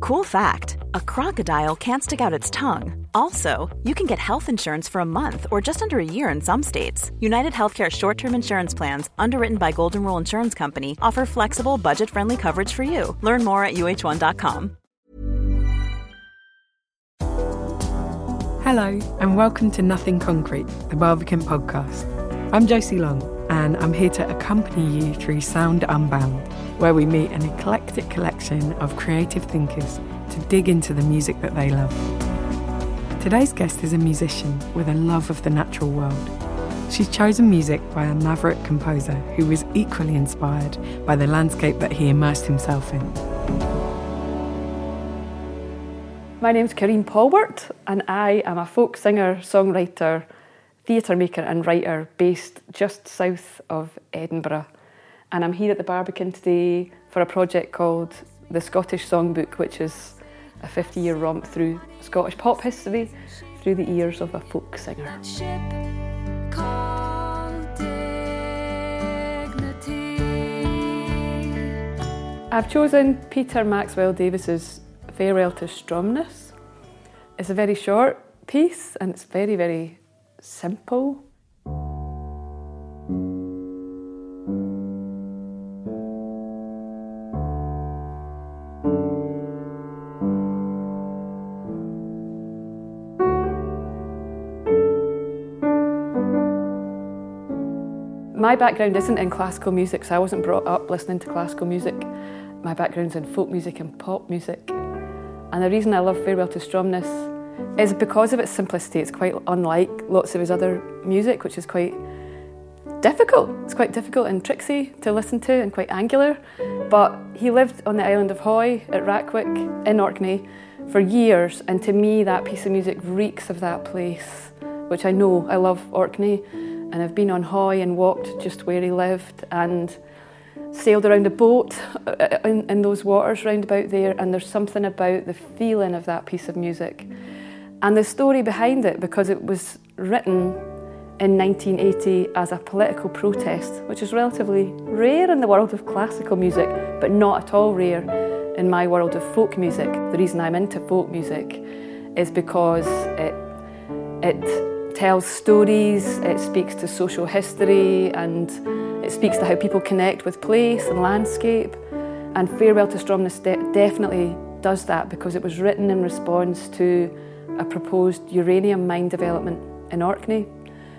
Cool fact a crocodile can't stick out its tongue. Also, you can get health insurance for a month or just under a year in some states. United Healthcare short term insurance plans, underwritten by Golden Rule Insurance Company, offer flexible, budget friendly coverage for you. Learn more at uh1.com. Hello, and welcome to Nothing Concrete, the Barbican podcast. I'm Josie Long, and I'm here to accompany you through Sound Unbound, where we meet an eclectic collection of creative thinkers to dig into the music that they love. Today's guest is a musician with a love of the natural world. She's chosen music by a maverick composer who was equally inspired by the landscape that he immersed himself in. My name's Karine Polwart, and I am a folk singer, songwriter, theatre maker, and writer based just south of Edinburgh. And I'm here at the Barbican today for a project called the Scottish Songbook, which is a 50 year romp through Scottish pop history through the ears of a folk singer. I've chosen Peter Maxwell Davies's Farewell to Stromness. It's a very short piece and it's very, very simple. My background isn't in classical music, so I wasn't brought up listening to classical music. My background's in folk music and pop music. And the reason I love Farewell to Stromness is because of its simplicity. It's quite unlike lots of his other music, which is quite difficult. It's quite difficult and tricksy to listen to and quite angular. But he lived on the island of Hoy at Rackwick in Orkney for years, and to me, that piece of music reeks of that place, which I know I love Orkney. And I've been on Hoy and walked just where he lived and sailed around a boat uh, in, in those waters round about there. And there's something about the feeling of that piece of music and the story behind it because it was written in 1980 as a political protest, which is relatively rare in the world of classical music, but not at all rare in my world of folk music. The reason I'm into folk music is because it, it tells stories, it speaks to social history, and it speaks to how people connect with place and landscape. And Farewell to Stromness de- definitely does that because it was written in response to a proposed uranium mine development in Orkney,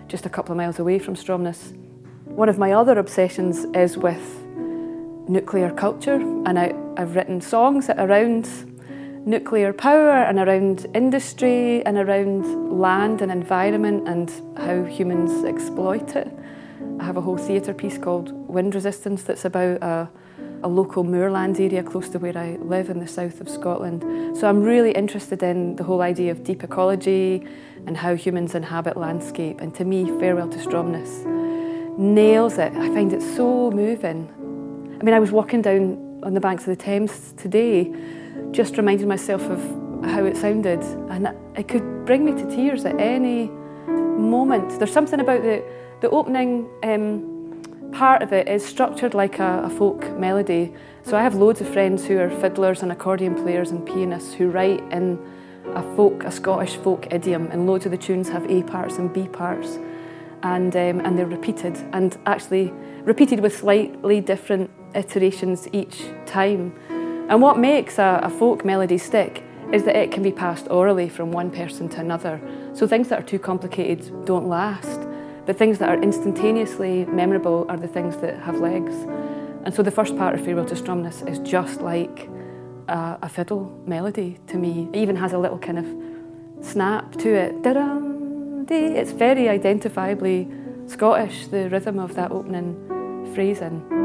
just a couple of miles away from Stromness. One of my other obsessions is with nuclear culture, and I, I've written songs around nuclear power and around industry and around land and environment and how humans exploit it. I have a whole theatre piece called Wind Resistance that's about a, a local moorland area close to where I live in the south of Scotland. So I'm really interested in the whole idea of deep ecology and how humans inhabit landscape. And to me, Farewell to Stromness nails it. I find it so moving. I mean, I was walking down on the banks of the Thames today just reminding myself of how it sounded, and it could bring me to tears at any moment. There's something about the, the opening um, part of it is structured like a, a folk melody. So I have loads of friends who are fiddlers and accordion players and pianists who write in a folk, a Scottish folk idiom, and loads of the tunes have A parts and B parts, and um, and they're repeated, and actually repeated with slightly different iterations each time. And what makes a, a, folk melody stick is that it can be passed orally from one person to another. So things that are too complicated don't last, but things that are instantaneously memorable are the things that have legs. And so the first part of Farewell to Stromness is just like a, a fiddle melody to me. It even has a little kind of snap to it. It's very identifiably Scottish, the rhythm of that opening phrasing.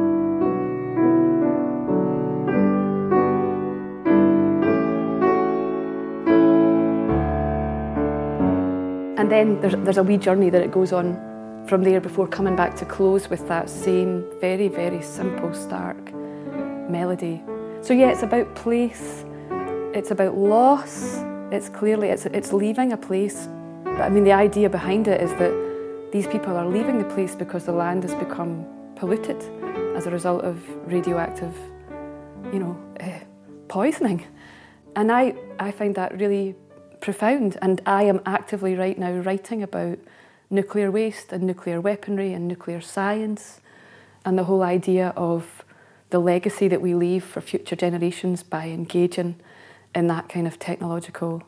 And then there's, there's a wee journey that it goes on from there before coming back to close with that same very, very simple, stark melody. So yeah, it's about place, it's about loss, it's clearly, it's, it's leaving a place. But I mean, the idea behind it is that these people are leaving the place because the land has become polluted as a result of radioactive, you know, uh, poisoning. And I, I find that really profound. And I am actively right now writing about nuclear waste and nuclear weaponry and nuclear science and the whole idea of the legacy that we leave for future generations by engaging in that kind of technological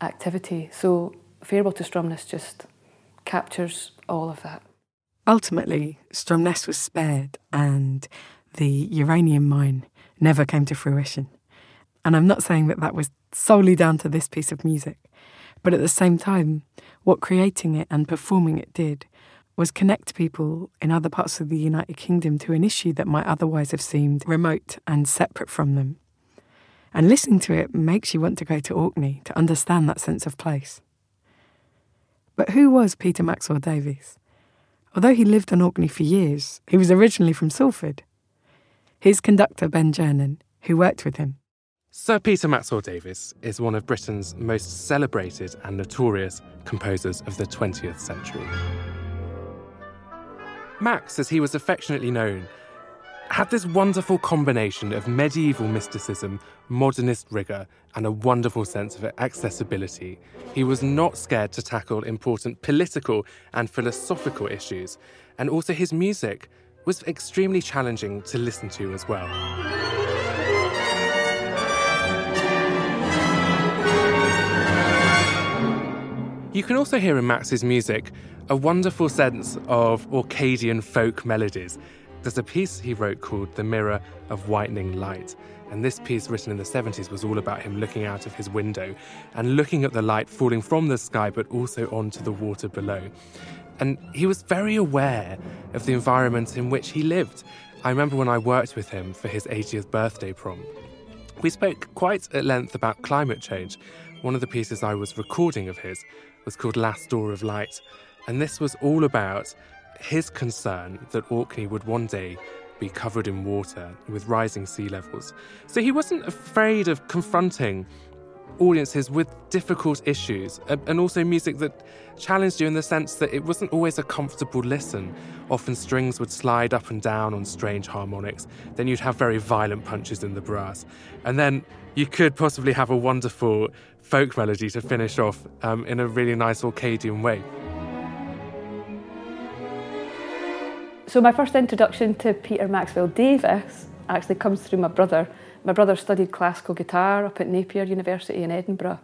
activity. So, Farewell to Stromness just captures all of that. Ultimately, Stromness was spared and the uranium mine never came to fruition. And I'm not saying that that was solely down to this piece of music, but at the same time, what creating it and performing it did was connect people in other parts of the United Kingdom to an issue that might otherwise have seemed remote and separate from them. And listening to it makes you want to go to Orkney to understand that sense of place. But who was Peter Maxwell Davies? Although he lived on Orkney for years, he was originally from Salford. His conductor, Ben Gernon, who worked with him, Sir Peter Maxwell Davies is one of Britain's most celebrated and notorious composers of the 20th century. Max, as he was affectionately known, had this wonderful combination of medieval mysticism, modernist rigour, and a wonderful sense of accessibility. He was not scared to tackle important political and philosophical issues, and also his music was extremely challenging to listen to as well. You can also hear in Max's music a wonderful sense of Orcadian folk melodies. There's a piece he wrote called The Mirror of Whitening Light. And this piece, written in the 70s, was all about him looking out of his window and looking at the light falling from the sky, but also onto the water below. And he was very aware of the environment in which he lived. I remember when I worked with him for his 80th birthday prom. We spoke quite at length about climate change. One of the pieces I was recording of his was called Last Door of Light. And this was all about his concern that Orkney would one day be covered in water with rising sea levels. So he wasn't afraid of confronting audiences with difficult issues and also music that challenged you in the sense that it wasn't always a comfortable listen. Often strings would slide up and down on strange harmonics. Then you'd have very violent punches in the brass. And then you could possibly have a wonderful folk melody to finish off um, in a really nice Orcadian way. So, my first introduction to Peter Maxwell Davies actually comes through my brother. My brother studied classical guitar up at Napier University in Edinburgh.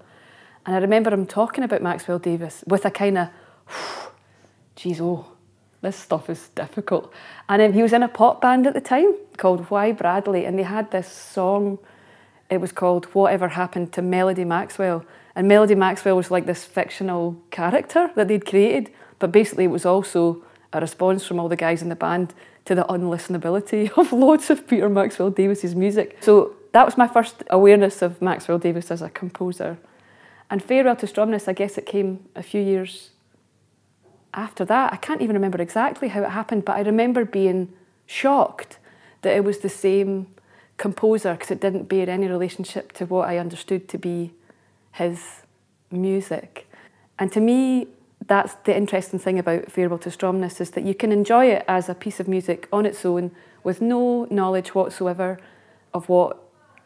And I remember him talking about Maxwell Davies with a kind of, geez, oh, this stuff is difficult. And um, he was in a pop band at the time called Why Bradley, and they had this song it was called Whatever Happened to Melody Maxwell. And Melody Maxwell was like this fictional character that they'd created, but basically it was also a response from all the guys in the band to the unlistenability of loads of Peter Maxwell Davies's music. So that was my first awareness of Maxwell Davies as a composer. And Farewell to Stromness, I guess it came a few years after that. I can't even remember exactly how it happened, but I remember being shocked that it was the same composer because it didn't bear any relationship to what I understood to be his music. And to me, that's the interesting thing about Farewell to Stromness is that you can enjoy it as a piece of music on its own with no knowledge whatsoever of what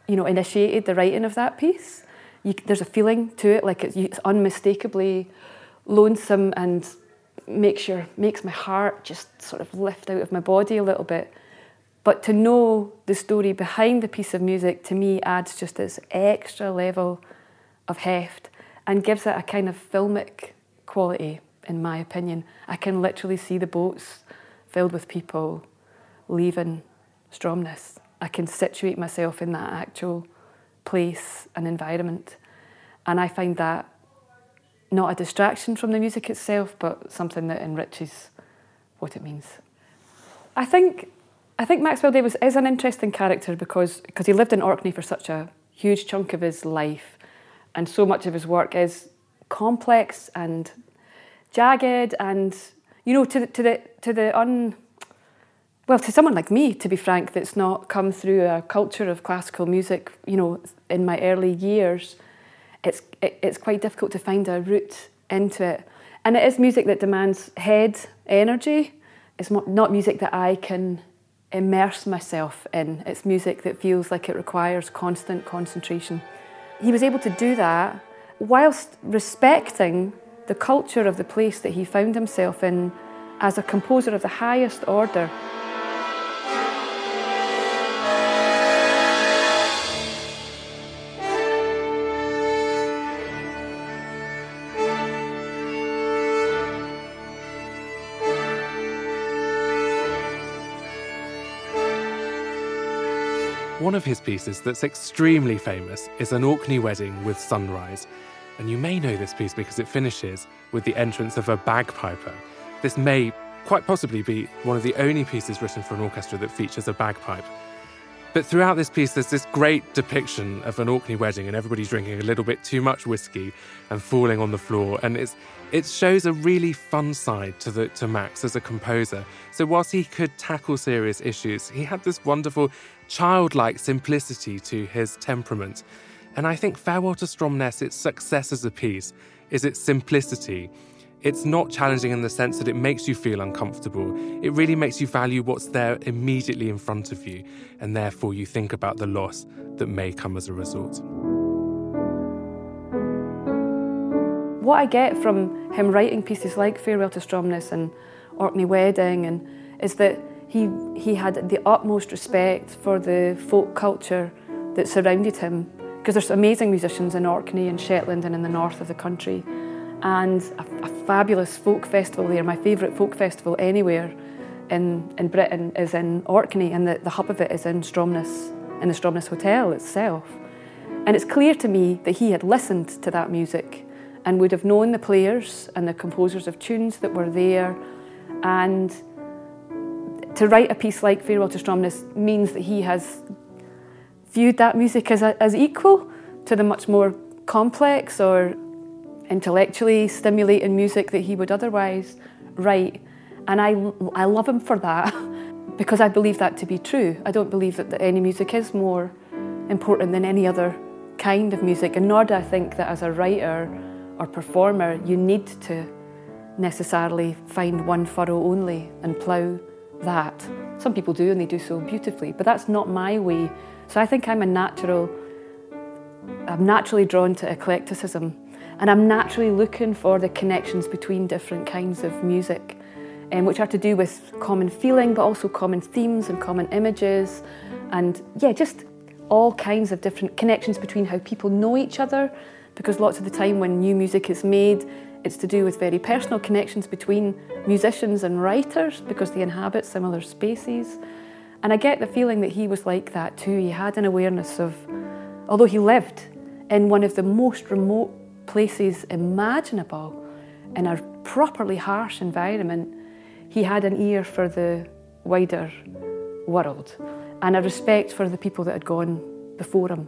you know initiated the writing of that piece. You, there's a feeling to it, like it's, it's unmistakably lonesome and makes your makes my heart just sort of lift out of my body a little bit. But to know the story behind the piece of music to me adds just this extra level of heft and gives it a kind of filmic quality, in my opinion. I can literally see the boats filled with people leaving Stromness. I can situate myself in that actual place and environment. And I find that not a distraction from the music itself, but something that enriches what it means. I think I think Maxwell Davies is an interesting character because because he lived in Orkney for such a huge chunk of his life, and so much of his work is complex and jagged and you know to the, to the to the un well to someone like me to be frank that's not come through a culture of classical music you know in my early years it's it, it's quite difficult to find a route into it. And it is music that demands head energy. It's not music that I can immerse myself in it's music that feels like it requires constant concentration he was able to do that whilst respecting the culture of the place that he found himself in as a composer of the highest order. One of his pieces that's extremely famous is An Orkney Wedding with Sunrise. And you may know this piece because it finishes with the entrance of a bagpiper. This may quite possibly be one of the only pieces written for an orchestra that features a bagpipe. But throughout this piece, there's this great depiction of an Orkney wedding and everybody drinking a little bit too much whiskey and falling on the floor. And it's, it shows a really fun side to, the, to Max as a composer. So, whilst he could tackle serious issues, he had this wonderful childlike simplicity to his temperament. And I think Farewell to Stromness, its success as a piece, is its simplicity it's not challenging in the sense that it makes you feel uncomfortable. It really makes you value what's there immediately in front of you, and therefore you think about the loss that may come as a result. What I get from him writing pieces like Farewell to Stromness and Orkney Wedding and is that he he had the utmost respect for the folk culture that surrounded him because there's amazing musicians in Orkney and Shetland and in the north of the country and a, a fabulous folk festival there. My favourite folk festival anywhere in, in Britain is in Orkney, and the, the hub of it is in Stromness, in the Stromness Hotel itself. And it's clear to me that he had listened to that music and would have known the players and the composers of tunes that were there. And to write a piece like Farewell to Stromness means that he has viewed that music as, a, as equal to the much more complex or intellectually stimulating music that he would otherwise write. And I, I love him for that because I believe that to be true. I don't believe that any music is more important than any other kind of music, and nor do I think that as a writer or performer you need to necessarily find one furrow only and plough that. Some people do and they do so beautifully, but that's not my way. So I think I'm a natural, I'm naturally drawn to eclecticism and I'm naturally looking for the connections between different kinds of music, um, which are to do with common feeling, but also common themes and common images. And yeah, just all kinds of different connections between how people know each other. Because lots of the time when new music is made, it's to do with very personal connections between musicians and writers because they inhabit similar spaces. And I get the feeling that he was like that too. He had an awareness of, although he lived in one of the most remote places imaginable in a properly harsh environment, he had an ear for the wider world and a respect for the people that had gone before him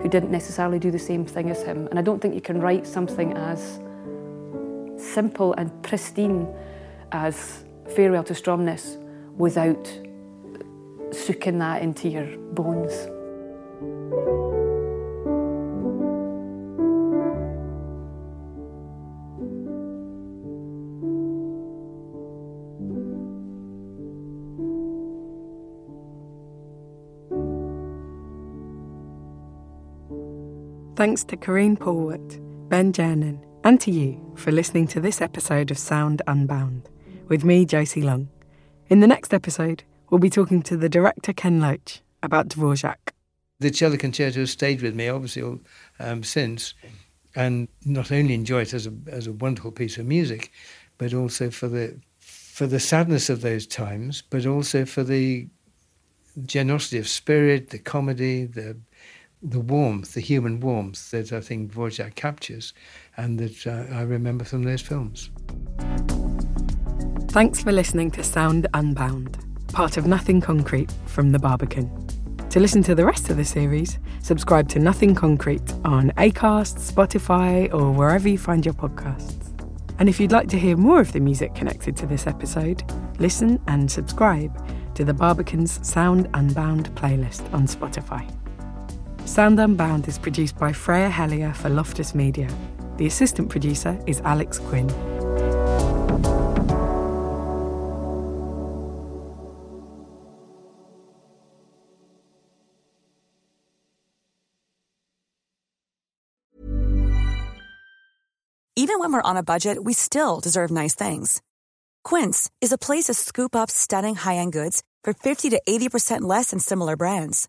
who didn't necessarily do the same thing as him. And I don't think you can write something as simple and pristine as Farewell to Stromness without soaking that into your bones. Thanks to Karine Polwart, Ben Gernon, and to you for listening to this episode of Sound Unbound with me, Josie Long. In the next episode, we'll be talking to the director Ken Loach about Dvorak. The cello concerto has stayed with me, obviously, um, since, and not only enjoy it as a, as a wonderful piece of music, but also for the for the sadness of those times, but also for the generosity of spirit, the comedy, the the warmth, the human warmth that I think Dvorak captures and that uh, I remember from those films. Thanks for listening to Sound Unbound, part of Nothing Concrete from the Barbican. To listen to the rest of the series, subscribe to Nothing Concrete on Acast, Spotify, or wherever you find your podcasts. And if you'd like to hear more of the music connected to this episode, listen and subscribe to the Barbican's Sound Unbound playlist on Spotify. Sound Unbound is produced by Freya Hellier for Loftus Media. The assistant producer is Alex Quinn. Even when we're on a budget, we still deserve nice things. Quince is a place to scoop up stunning high end goods for 50 to 80% less than similar brands.